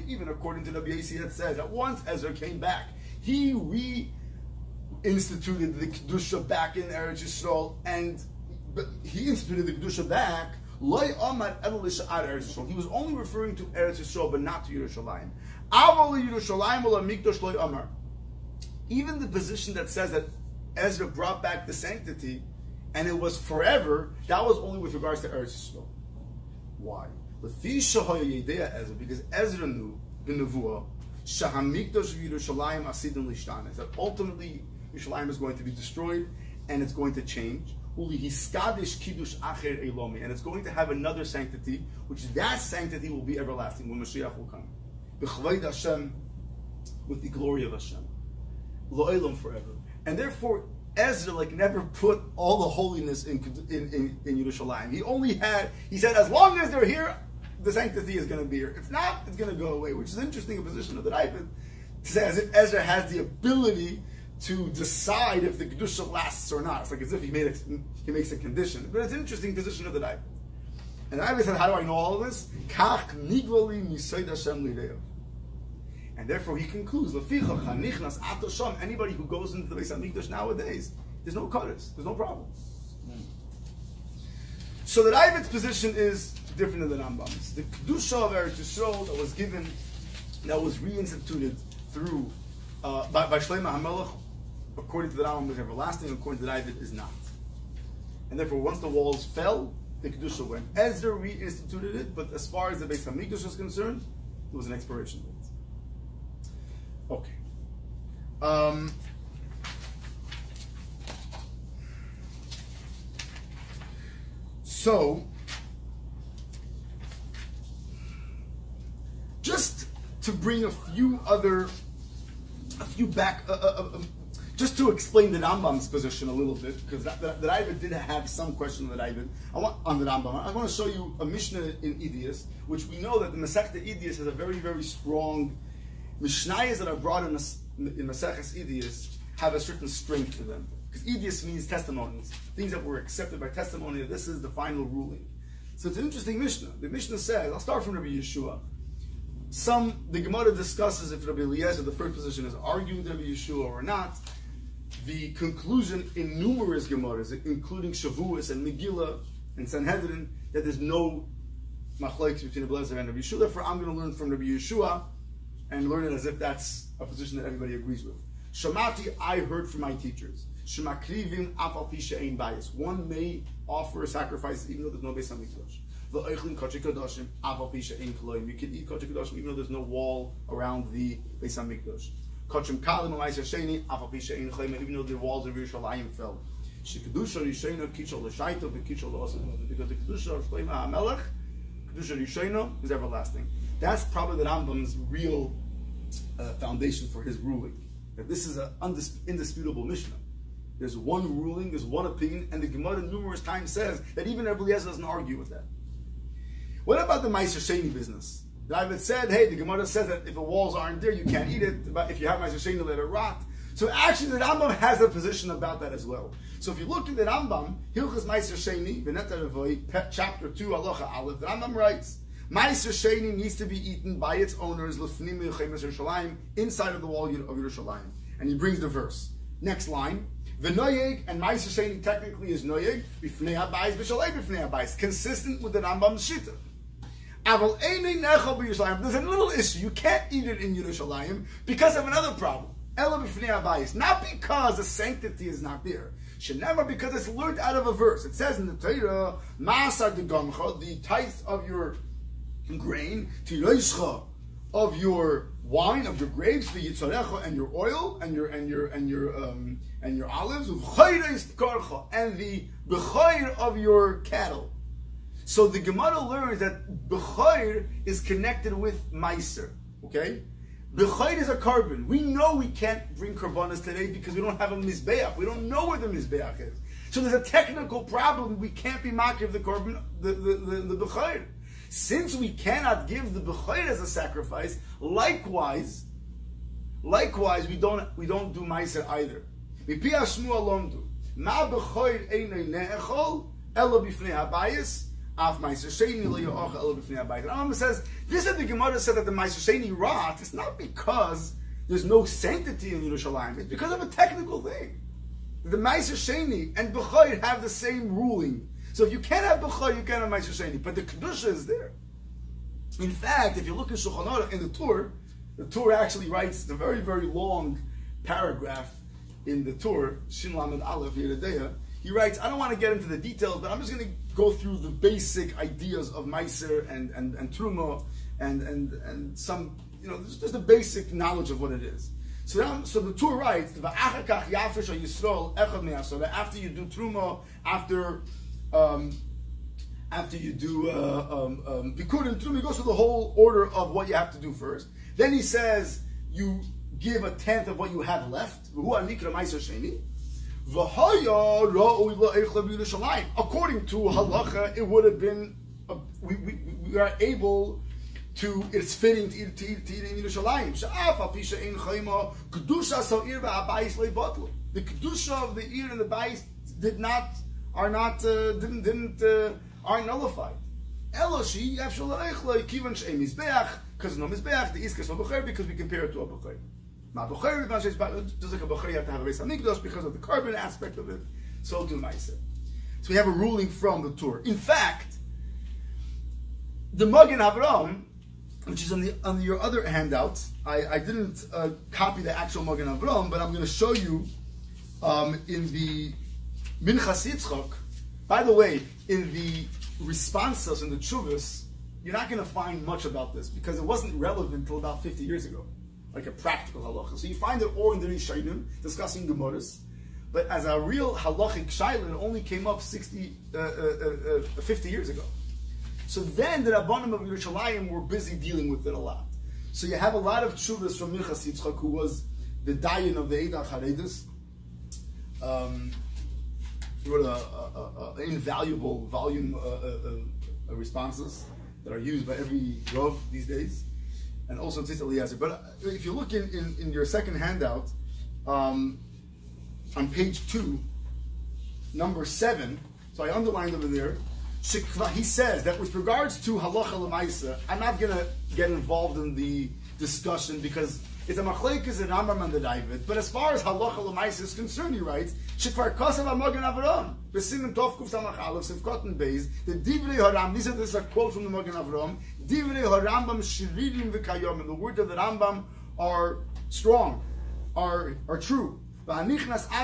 even according to Rabbi Yossi had says that once Ezra came back, he re-instituted the kedusha back in Eretz Yisrael, and he instituted the kedusha back he was only referring to Eretz Yisrael, but not to Yerushalayim. Even the position that says that Ezra brought back the sanctity and it was forever, that was only with regards to Eretz Yisrael. Why? Because Ezra knew the Nevuah that ultimately Yerushalayim is going to be destroyed and it's going to change and it's going to have another sanctity, which that sanctity will be everlasting when Mashiach will come. Hashem, with the glory of Hashem. Lo'elam forever. And therefore, Ezra like never put all the holiness in, in, in, in Yerushalayim. He only had, he said, as long as they're here, the sanctity is going to be here. If not, it's going to go away, which is an interesting position of the Raavad. To say as if Ezra has the ability to decide if the kedusha lasts or not. It's like as if he made a, he makes a condition. But it's an interesting position of the Raavad. And the Raavad said, "How do I know all of this? Kach nigvali misayd Hashem And therefore, he concludes: Anybody who goes into the Beis Hamikdash nowadays, there's no cutters, there's no problem. Hmm. So the Raavad's position is different than the Rambam's. The kedusha of Eretz Yisrael that was given, that was reinstituted through uh, by, by Shlomo HaMelech according to the Rambam, is everlasting, according to the Raavad, is not. And therefore, once the walls fell, the Kedusha went. Ezra reinstituted it, but as far as the Beis Hamikdash is concerned, it was an expiration date. Okay. Um, so, just to bring a few other, a few back, uh, uh, uh, just to explain the Rambam's position a little bit, because that, that, that did have some question on the Raavad. I want on the Rambam. I want to show you a Mishnah in Idias, which we know that the Masechta Idias has a very, very strong Mishnayos that are brought in, in Maseches Idias have a certain strength to them. Because Idias means testimonies, things that were accepted by testimony. This is the final ruling. So it's an interesting Mishnah. The Mishnah says, I'll start from Rabbi Yehoshua. Some the Gemara discusses if Rabbi Eliezer, the first position, is arguing Rabbi Yehoshua or not the conclusion in numerous Gemaras, including Shavuos and Megillah and Sanhedrin, that there's no machlekes between Rabbi Lezer and Rabbi Yehoshua. Therefore, I'm going to learn from Rabbi Yehoshua and learn it as if that's a position that everybody agrees with. Shamati, I heard from my teachers. Shemakrivim apal pisha ein bias. One may offer a sacrifice even though there's no base on mikdash. Pisha. You can eat kachik kadashim even though there's no wall around the base on mikdash. Kachim Kalim Elaisa Sheni, Afapisha In Chayim, even though the walls of Yerushalayim fell. Shekadusha Rishena Kichel L'Shaita V'Kichel L'Osim. Because the Kedusha of Shleima HaMelech, Kedusha Rishena is everlasting. That's probably the Rambam's real uh, foundation for his ruling. That this is an indisputable Mishnah. There's one ruling, there's one opinion, and the Gemara numerous times says that even Rebbe doesn't argue with that. What about the Meiser Sheni business? Raavad said, hey, the Gemara says that if the walls aren't there, you can't eat it, but if you have Meiser Sheni, let it rot. So actually, the Rambam has a position about that as well. So if you look at the Rambam, Hilchas Meiser Sheni, Beneta chapter 2, Aloha Aleph, the Rambam writes, Meiser Sheni needs to be eaten by its owners, Lefnim Yerushalayim, inside of the wall of Yerushalayim. And he brings the verse. Next line. V'noyeg and Ma'aser Sheni technically is noyeg b'fnei habayis v'shalei b'fnei consistent with the Rambam's shita. There's a little issue. You can't eat it in Yerushalayim because of another problem. Not because the sanctity is not there. Never because it's learned out of a verse. It says in the Torah, Ma'asar de the tithe of your grain, tiroischa of your wine, of your grapes, the yitzarecha, and your oil, and your and your and your um, and your olives, and the bechayr of your cattle. So the Gemara learns that bechayr is connected with meiser. Okay, bechayr is a korban. We know we can't bring karbanas today because we don't have a mizbeach. We don't know where the mizbeach is. So there's a technical problem. We can't be makiv the korban, the the the, the bechayr. Since we cannot give the bechayr as a sacrifice, likewise, likewise we don't we don't do meiser either. Ma einay ne'echol elo b'fnei habayis. Af b'fnei habayis. Rambam says this is the Gemara said that the meiser sheni rot. It's not because there's no sanctity in Yerushalayim. It's because of a technical thing. The meiser sheni and bechayr have the same ruling. So if you can't have Bechor, you can't have Meiser Sheni. But the Kedusha is there. In fact, if you look at Shulchan Aruch in the Tur, the Tur actually writes the very, very long paragraph in the Tur, Shin Lamed Aleph Yeredeya. He writes, I don't want to get into the details, but I'm just going to go through the basic ideas of Meiser and, and, and Truma and, and, and some, you know, just, just the basic knowledge of what it is. So, now, so the Tur writes, after you do Truma, after um, after you do uh, um, um, Bikur and he goes through the whole order of what you have to do first. Then he says you give a tenth of what you have left. According to halacha, it would have been uh, we, we, we are able to it's fitting to eat, to eat, to eat in Yerushalayim. The kedusha of the ear and the bais did not are not uh, didn't didn't uh, are nullified. Eloshi yafshul leichloi kivan she'em because no mizbeach the iskas no b'cher because we compare it to a b'cher. Just like a b'cher you have to have a beis hamikdash because of the korban aspect of it. So do ma'aser. So we have a ruling from the Tur. In fact, the Magen Avram, which is on the on your other handout, I, I didn't uh, copy the actual Magen Avram, but I'm going to show you um, in the Minchas Yitzchok, by the way, in the responses in the Chuvas, you're not going to find much about this because it wasn't relevant until about 50 years ago, like a practical halacha. So you find it all in the Rishonim discussing Gemaras, but as a real halachic shaila, it only came up 60, uh, uh, uh, uh 50 years ago. So then the Rabbanim of Yerushalayim were busy dealing with it a lot. So you have a lot of chuvas from Minchas Yitzchak, who was the dayan of the Eidah Charedis. Um, he wrote an invaluable volume uh, uh, of responses that are used by every Rav these days, and also Tzitz Eliezer. But if you look in, in, in your second handout, um, on page two, number seven, so I underlined over there, he says that with regards to halacha lemaisa, I'm not going to get involved in the discussion because it's a machlekes in Rambam and the Raavad. But as far as halacha l'mais is concerned, he writes, "Shekvar kosav amogen Avram b'sinim tov kuf samach aleph sivkotten beis." The divrei haram. These are this is a quote from the Magen Avram. Divrei harambam shiririm v'kayom. And the words of the Rambam are strong, are are true. Anybody goes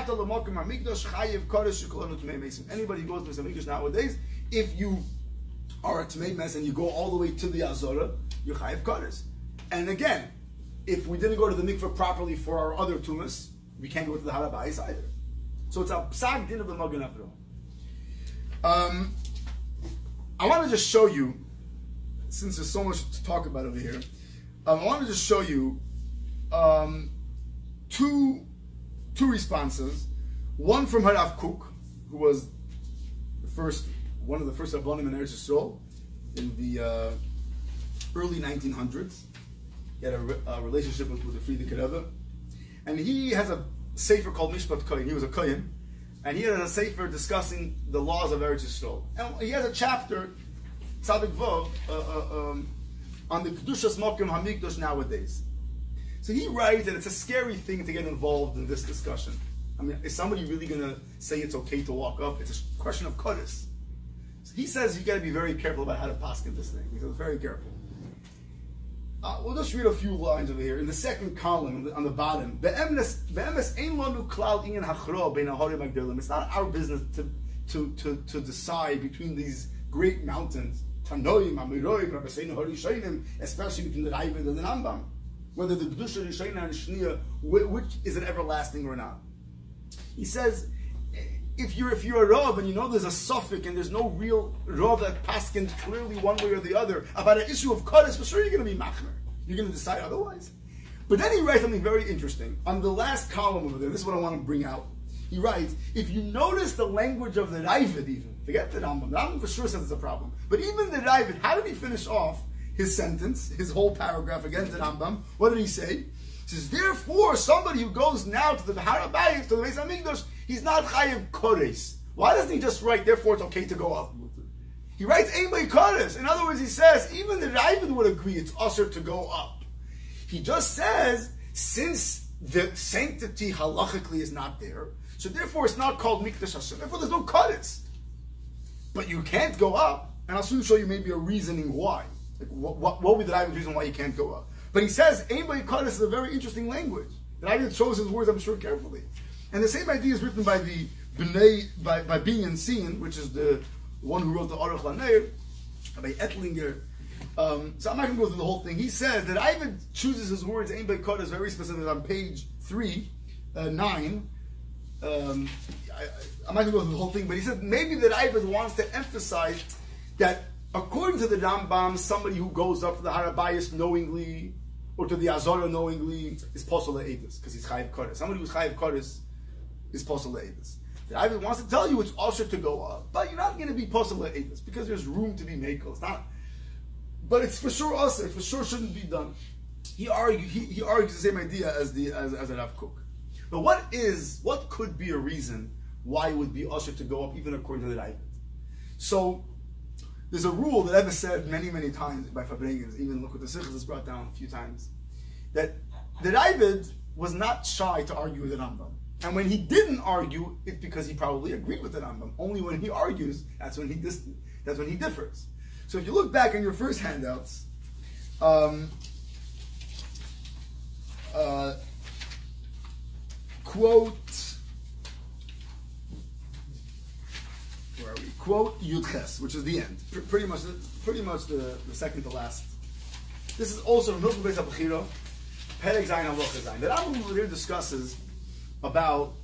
to the Mikdash nowadays, if you are a Tmei Mes and you go all the way to the Azora, you're chayiv kodesh. And again, if we didn't go to the mikveh properly for our other tumas, we can't go to the harabais either. So it's a psag din of the magen Um, I want to just show you, since there's so much to talk about over here, um, I want to just show you um, two two responses. One from Harav Kook, who was the first, one of the first Rabbanim in Eretz Yisrael in the uh, early 1900s. He had a, a relationship with, with the Frierdiker Rebbe. And he has a sefer called Mishpat Kohen. He was a Kohen. And he had a sefer discussing the laws of Eretz Yisrael. And he has a chapter, Tzadik Vov, uh, uh, um, on the Kedushas Mokim Hamikdash nowadays. So he writes that it's a scary thing to get involved in this discussion. I mean, is somebody really going to say it's okay to walk up? It's a question of Kodesh. So he says you got to be very careful about how to paskin this thing. He says very careful. Uh, we'll just read a few lines over here in the second column on the, on the bottom. It's not our business to, to, to, to decide between these great mountains, Tanoim, Amiroim, Hori Shainim, especially between the Raavad and the Rambam, whether the Kedusha Rishayna and Shnia, which is it everlasting or not. He says, if you're if you're a Rav and you know there's a suffix and there's no real Rav that paskin clearly one way or the other about an issue of Kaddish, for sure you're going to be Machmer. You're going to decide otherwise. But then he writes something very interesting. On the last column over there, this is what I want to bring out. He writes, if you notice the language of the Raavad even, forget the Rambam, the Rambam for sure says it's a problem, but even the Raavad, how did he finish off his sentence, his whole paragraph against the Rambam? What did he say? He says, therefore, somebody who goes now to the Harabayim, to the Beis Hamikdash, he's not Chayiv Kores. Why doesn't he just write, therefore it's okay to go up? He writes Ein Kores. In other words, he says, even the Raavad would agree it's usher to go up. He just says, since the sanctity halachically is not there, so therefore it's not called Mikdash Hashem. Therefore there's no Kaddish. But you can't go up, and I'll soon show you maybe a reasoning why. Like what, what, what would be the Raavad's reason why you can't go up? But he says, Ein Kaddish is a very interesting language. The Raavad chose his words, I'm sure, carefully. And the same idea is written by the Bnei, by, by Binyan Tzion, which is the one who wrote the Aruch Laneir, by Ettlinger. Um, so I'm not going to go through the whole thing. He says that Ivan chooses his words, Ein Kod is very specific on page 3, uh, 9. Um, I, am not going to go through the whole thing, but he said maybe that Ivan wants to emphasize that according to the Rambam, somebody who goes up to the Harabayas knowingly or to the Azara knowingly is possible Eidus because he's Chayiv Kodesh. Somebody who's Chayiv Kodesh is possible Eidus. The Ivan wants to tell you it's also to go up, but you're not going to be possible Eidus because there's room to be Makel. It's not, but it's for sure also, it for sure shouldn't be done. He argues, he, he argues the same idea as the as, as Rav Kook. But what is what could be a reason why it would be usher to go up even according to the Raavad? So there's a rule that Eva said many, many times by Fabregas, even look what the Sikhs is brought down a few times, that the Raavad was not shy to argue with the Rambam. And when he didn't argue, it's because he probably agreed with the Rambam. Only when he argues, that's when he dis- that's when he differs. So if you look back in your first handouts, um, uh, quote where are we? Quote Yudches, which is the end. P- pretty much, the, pretty much the, the second to last. This is also Milk Beis Abachiro, Perek Zayin Halacha Zayin. The Rambam here discusses about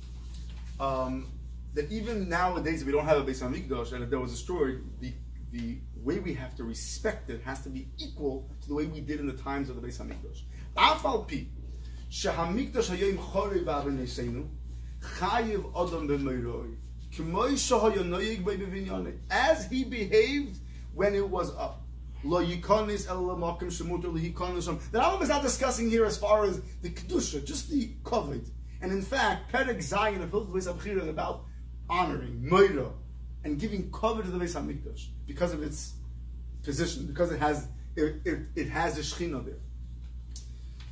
um, that even nowadays, we don't have a Beis Hamikdash and if there was a story, the the way we have to respect it has to be equal to the way we did in the times of the Beis Hamikdash. Afal pi, shehamikdash hayom chorev v'aveneseinu, chayiv adam b'meiroi, as he behaved when it was up. Lo yikonis el lamakim shemuter lehikonis sham. The Rambam is not discussing here as far as the kedusha, just the covet. And in fact, Perek Zayin of Hilchot Beis is about honoring, moira, and giving cover to the Beis Hamikdash because of its position, because it has it, it, it has a shechina there.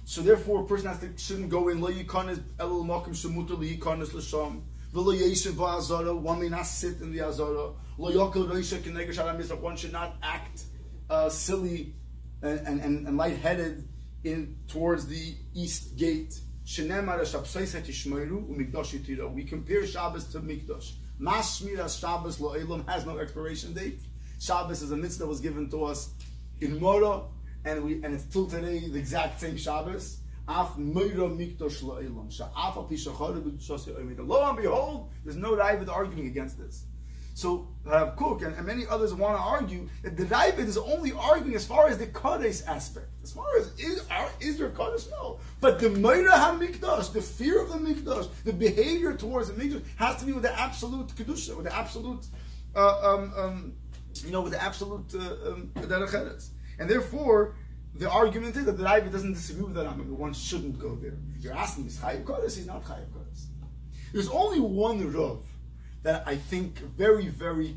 So therefore, a person has to, shouldn't go in lo yikonis el lamakim shemuter lehikonis l'sham. One may not sit in the azara. One should not act uh, silly and, and, and lightheaded in towards the east gate. We compare Shabbos to Mikdash. Mashmir as Shabbos lo elam has no expiration date. Shabbos is a mitzvah that was given to us in Mora, and we and it's still today the exact same Shabbos. Af meira mikdash la'elam. Sha'af al pishachar b'shasi oimid. Lo and behold, there's no Raavad arguing against this. So Rav Kook and, and, many others want to argue that the Raavad is only arguing as far as the Kodesh aspect. As far as is, are, is there Kodesh? No. But the Meira HaMikdash, the fear of the Mikdash, the behavior towards the Mikdash has to be with the absolute Kedusha, with the absolute, uh, um, um, you know, with the absolute uh, um, And therefore, the argument is that the Raavad doesn't disagree with the mean, one shouldn't go there. You're asking, is Chayiv Kodesh? He's not Chayiv Kodesh. There's only one Rav that I think very, very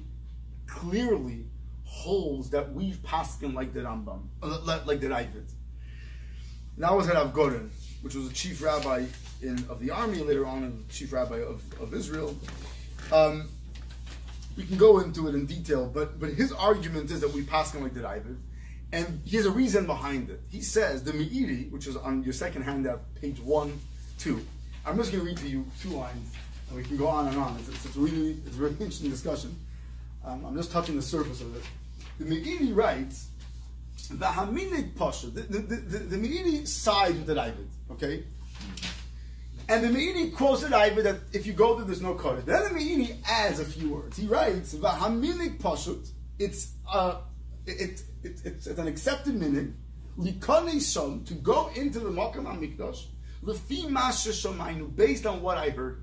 clearly holds that we paskin like the Rambam, uh, like the Raavad. Now was at Avgorin, which was a chief rabbi in, of the army later on, and chief rabbi of, of Israel. Um, we can go into it in detail, but but his argument is that we paskin like the Raavad, and he has a reason behind it. He says the Meiri, which is on your second handout, page one, two. I'm just going to read to you two lines and we can go on and on. It's, it's, it's really it's a very interesting discussion. Um, I'm just touching the surface of it. The Meiri writes, the Haminik Pasha, the, the, the, the Meiri side with the Raavad, okay? And the Meiri quotes the Raavad that if you go there, there's no Kodesh. Then the Meiri adds a few words. He writes, the Haminik Pashut, it's, uh, it, it, it's, an accepted meaning, Likone Shom, to go into the Makam HaMikdash, Lefi Masha Shomainu, based on what I heard.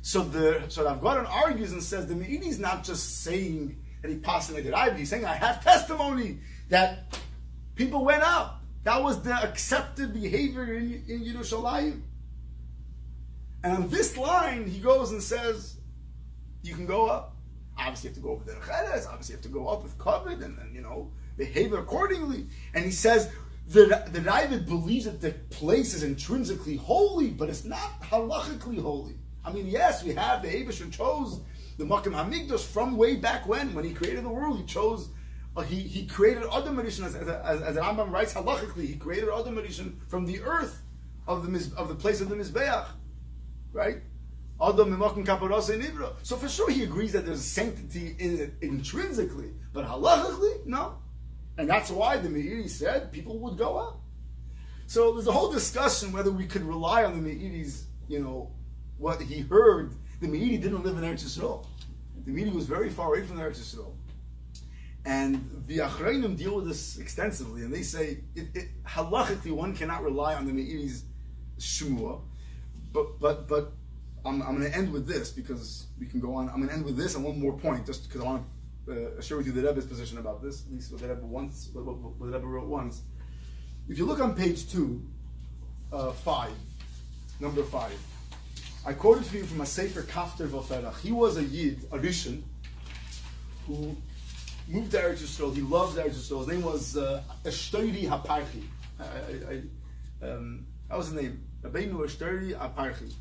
So the so Rav Goren argues and says the Meiri is not just saying that he passed in He's saying I have testimony that people went up. That was the accepted behavior in, in Yerushalayim. And on this line, he goes and says, you can go up. Obviously, you have to go over the Cheres. Obviously, you have to go up with covet and, and you know behave accordingly. And he says the the Raavad believes that the place is intrinsically holy, but it's not halachically holy. I mean, yes, we have the Abishur chose the Makam Hamikdash from way back when, when he created the world, he chose, uh, he, he created Adam Marishan, as, as, as, as Rambam writes halachically, he created Adam Marishan from the earth of the, of the place of the Mizbeach, right? So for sure he agrees that there's sanctity in it intrinsically, but halachically, no. And that's why the Meiri said people would go up. So there's a whole discussion whether we could rely on the Meiri's, you know, what he heard, the Meiri didn't live in Eretz Yisrael. The Meiri was very far away from Eretz Yisrael. And the Achrayim deal with this extensively, and they say, it, it, halachically, one cannot rely on the Meiri's Shemua, but, but, but I'm, I'm going to end with this because we can go on. I'm going to end with this and one more point, just because I want to uh, share with you the Rebbe's position about this, at least what the Rebbe once, what, what, what the Rebbe wrote once. If you look on page two, uh, five, number five, I quoted for you from a Sefer Kafter Voferach. He was a Yid, a Rishon, who moved to Eretz Yisrael. He loved Eretz Yisrael. His name was uh, Eshtoiri Haparchi. I, I, um, that was his name. Rabbeinu Eshtoiri Haparchi.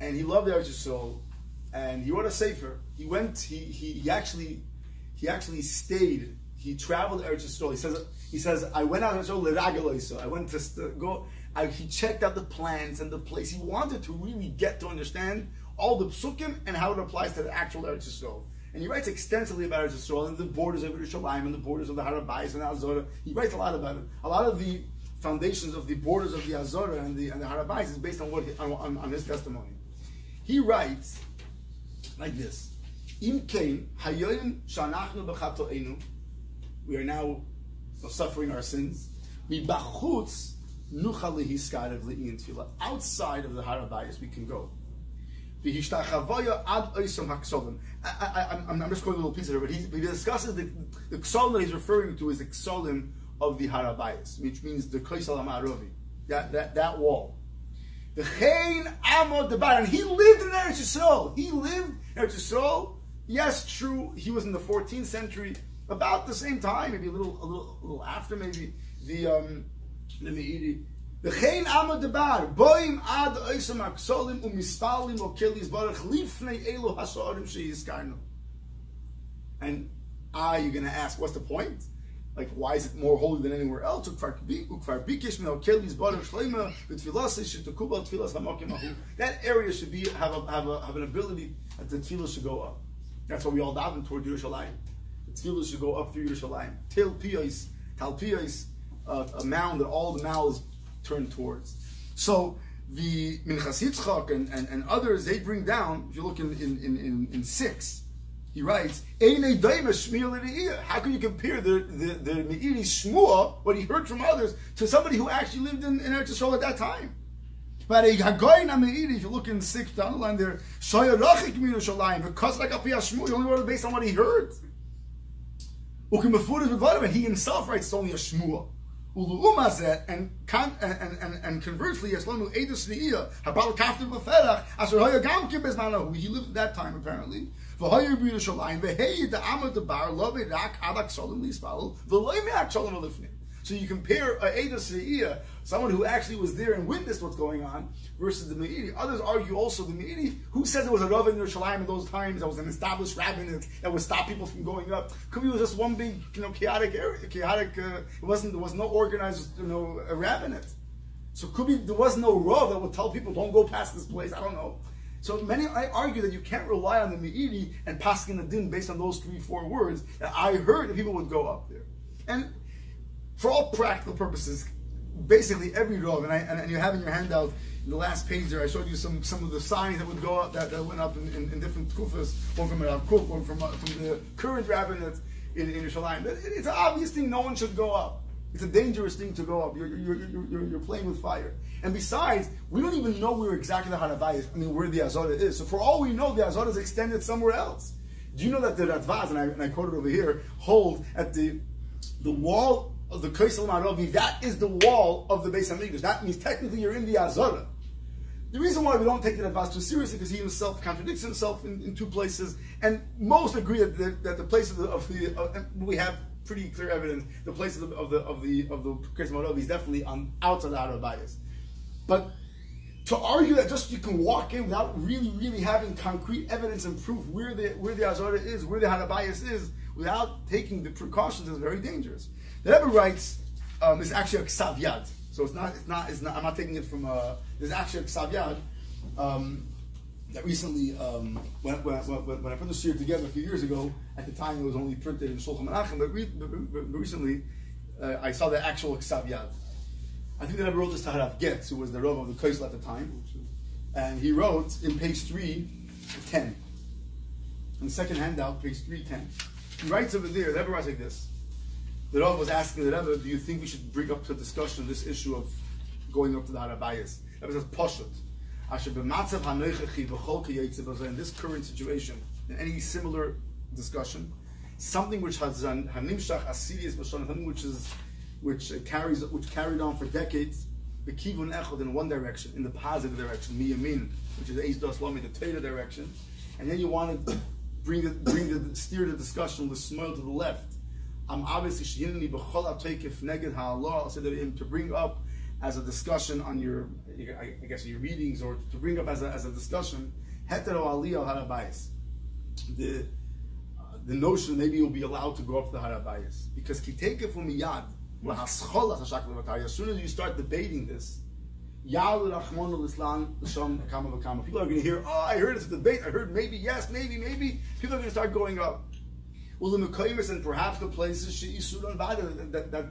And he loved Eretz Yisrael. And he wrote a Sefer. He went, he, he, he actually, he actually stayed. He traveled Eretz Yisrael. He says, he says, I went out to Yisrael, I went to go I, he checked out the plans and the place. He wanted to really get to understand all the psukim and how it applies to the actual Eretz Yisrael. And he writes extensively about Eretz Yisrael and the borders of Yerushalayim and the borders of the Harabais and Azora. He writes a lot about it. A lot of the foundations of the borders of the Azora and the, and the Harabais is based on, what he, on, on, his testimony. He writes like this. Im hayoyim shanachnu. We are now suffering our sins. Mibachutz Outside of the Harabayas, we can go. I, am just going a little piece of it, but he, he discusses the, the that he's referring to is the Ksolim of the Harabayas, which means the Kaisal Amarovi, that, that, that wall. V'chein amod debar. And he lived in Eretz Yisrael. He lived in Eretz Yisrael. Yes, true, he was in the 14th century, about the same time, maybe a little, a little, a little after, maybe the um, the Meiri. V'chein amod debar. Boim ad oisam aksolim umispalim okelis baruch lifnei Elo hasorim sheyizkarnu. And ah, you're going to ask, what's the point? Like, why is it more holy than anywhere else? That area should be have a, have, a, have an ability that the tefillah should go up. That's why we all daven toward Yerushalayim. The tefillah should go up through Yerushalayim. Tel piyos, tal piyos, uh, a mound that all the mouths turn towards. So the Minchas Yitzchak and, and, and others, they bring down, if you look in, in, in, in, six, he writes, How can you compare the, the, the Meiri Shmua, what he heard from others, to somebody who actually lived in, in Eretz Yisrael at that time? But a if you look in sixth down the line there, Shoya Rachik Yerushalayim, because like Apiyah Shmua, he only wrote based on what he heard. And he himself writes only a Shmua. And, and, and, and conversely, Yaslanu Edus Ne'iyah, Habal Kaftir B'ferach, Asher Hoya Gam Bezmanahu, he lived at that time apparently. V'hoya Yerushalayim, V'hei Da'amad Debar, Lo V'rak Adak Solim Lispal, V'loy Me'ak. So you compare a Eda Se'iyah, someone who actually was there and witnessed what's going on, versus the Meiri. Others argue also the Meiri, who says it was a Rav in Yerushalayim in those times, that was an established rabbin that would stop people from going up. Could be it was just one big, you know, chaotic area, chaotic, uh, it wasn't, there was no organized, you know, a rabbinate. So could be there was no Rav that would tell people, don't go past this place, I don't know. So many I argue that you can't rely on the Meiri and passing the din based on those three, four words. That I heard that people would go up there. And for all practical purposes, basically every Rav, and, I, and, and you have in your handout in the last page there, I showed you some, some of the signs that would go up, that, that went up in, in, in different kufas, one from Rav Kook, one from, uh, from the current rabbinate in, in Yerushalayim. It's an obvious thing, no one should go up. It's a dangerous thing to go up. You're, you're, you're, you're, playing with fire. And besides, we don't even know where exactly the Haravai is, I mean, where the Azara is. So for all we know, the Azara is extended somewhere else. Do you know that the Radvaz, and I, and I quote it over here, hold at the the wall of the Kaisel Maravi, that is the wall of the Beis Hamikdash. That means technically you're in the Azara. The reason why we don't take the Abbas too seriously because he himself contradicts himself in, in two places, and most agree that the, that the place of the, of the uh, we have pretty clear evidence the place of the of the of the of the is definitely on outside the Arabayas. But to argue that just you can walk in without really, really having concrete evidence and proof where the where the Azara is, where the Harabayas is, without taking the precautions is very dangerous. The Rebbe writes, um, it's actually a ksav yad. So it's not, it's not, it's not, I'm not taking it from a, there's actually a ksav yad, um, that recently, um, when, when, when, when, I put the series together a few years ago, at the time it was only printed in Shulchan Menachem, but, re, but, but, recently uh, I saw the actual ksav yad. I think that I wrote this to Harav Getz, who was the Rav of the Kaisel at the time, and he wrote in page 3, 10. In the second handout, page 310. He writes over there, the Rebbe writes like this the Rav was asking the Rebbe, do you think we should bring up to discussion this issue of going up to the Harabayas? Rebbe says, Poshut. In this current situation, in any similar discussion, something which has hanimshach asirius something which is which carries which carried on for decades, the kivun echad in one direction, in the positive direction, miyamin, which is eis lami, the Torah direction, and then you want to bring the bring the steer the discussion with smile to the left, I'm obviously to bring up as a discussion on your, I guess your readings, or to bring up as a, as a discussion hetero aliyah harabayis. The uh, the notion maybe you'll be allowed to go up to the harabayis because kiteke from miyad as soon as you start debating this. People are going to hear, oh, I heard it's a debate. I heard maybe yes, maybe, maybe. People are going to start going up. Mekaymis and perhaps the places She'isudan Vada that that that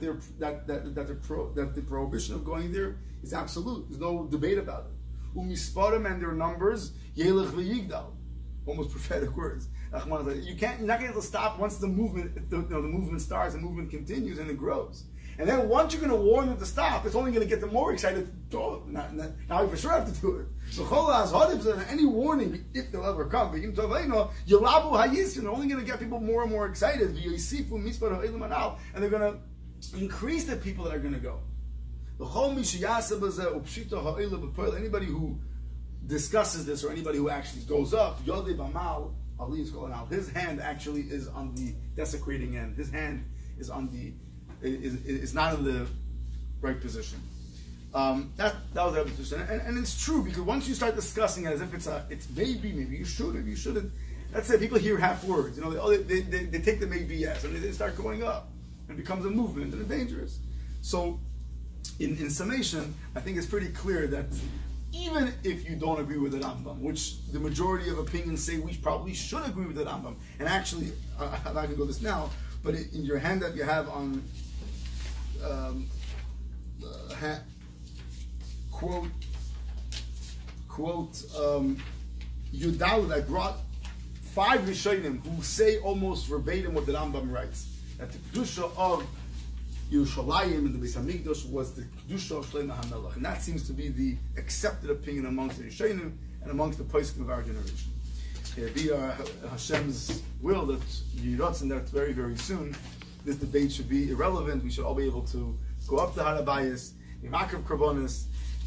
that that the pro, that the prohibition of going there is absolute. There's no debate about it. Umisparim and their numbers Yelech v'Yigdal, almost prophetic words. You can't you're not going to stop once the movement the, you know, the movement starts, the movement continues and it grows. And then once you're going to warn them to stop, it's only going to get them more excited. Now we for sure have to do it. So any warning, if they'll ever come, you're only going to get people more and more excited. And they're going to increase the people that are going to go. Anybody who discusses this or anybody who actually goes up. His hand actually is on the desecrating end. His hand is on the is, is not in the right position. Um, that that was the position, and, and it's true because once you start discussing it as if it's a, it's maybe, maybe you should, maybe you shouldn't. That's it. People hear half words. You know, they, oh, they, they, they take the maybe yes, and they, start going up, and it becomes a movement, and it's dangerous. So, in, in summation, I think it's pretty clear that even if you don't agree with the Rambam, which the majority of opinions say we probably should agree with the Rambam, and actually, uh, I'm not going to go this now, but in your hand that you have on um, uh, ha, quote quote um, Yudal I brought five Rishonim who say almost verbatim what the Rambam writes that the kedusha of Yerushalayim and the Beis Hamikdash was the kedusha of Shlomo HaMelech, and that seems to be the accepted opinion amongst the Rishonim and amongst the poskim of our generation. It be uh, Hashem's will that Yiratzin that very very soon this debate should be irrelevant. We should all be able to go up to Harabayas, be Makav Karbonis,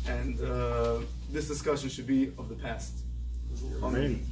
and uh, this discussion should be of the past. Amen.